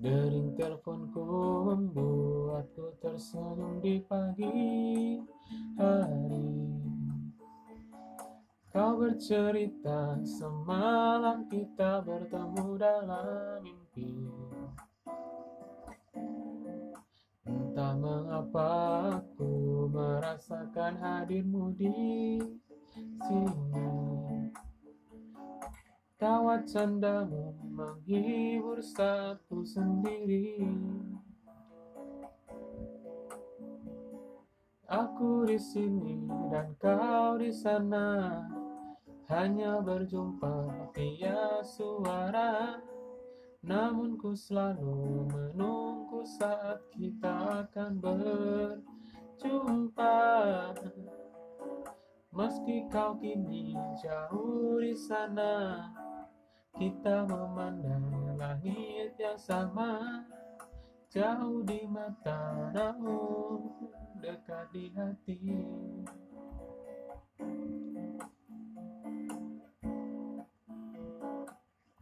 Dering teleponku membuatku tersenyum di pagi hari. Kau bercerita semalam kita bertemu dalam mimpi. Entah mengapa aku merasakan hadirmu di sini Tawa candamu menghibur satu sendiri. Aku di sini dan kau di sana. Hanya berjumpa via suara. Namun ku selalu menunggu saat kita akan berjumpa. Meski kau kini jauh di sana kita memandang langit yang sama Jauh di mata namun dekat di hati